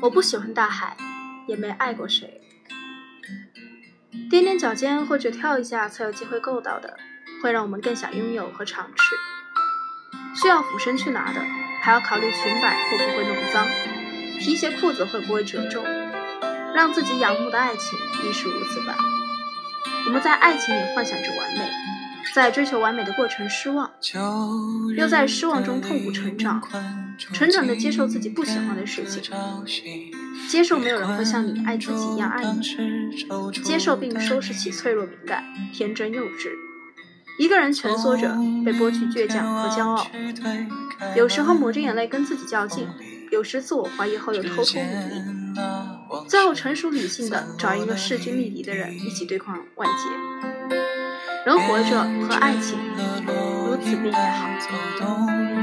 我不喜欢大海，也没爱过谁。踮踮脚尖或者跳一下才有机会够到的，会让我们更想拥有和尝试。需要俯身去拿的，还要考虑裙摆会不会弄脏，皮鞋裤子会不会褶皱。让自己仰慕的爱情亦是如此吧。我们在爱情里幻想着完美，在追求完美的过程失望，又在失望中痛苦成长，成长的接受自己不喜欢的事情，接受没有人会像你爱自己一样爱你，接受并收拾起脆弱敏感、天真幼稚。一个人蜷缩着，被剥去倔强和骄傲，有时候抹着眼泪跟自己较劲，有时自我怀疑后又偷偷努力。最后成熟理性的找一个势均力敌的人一起对抗万劫。人活着和爱情如此便也好。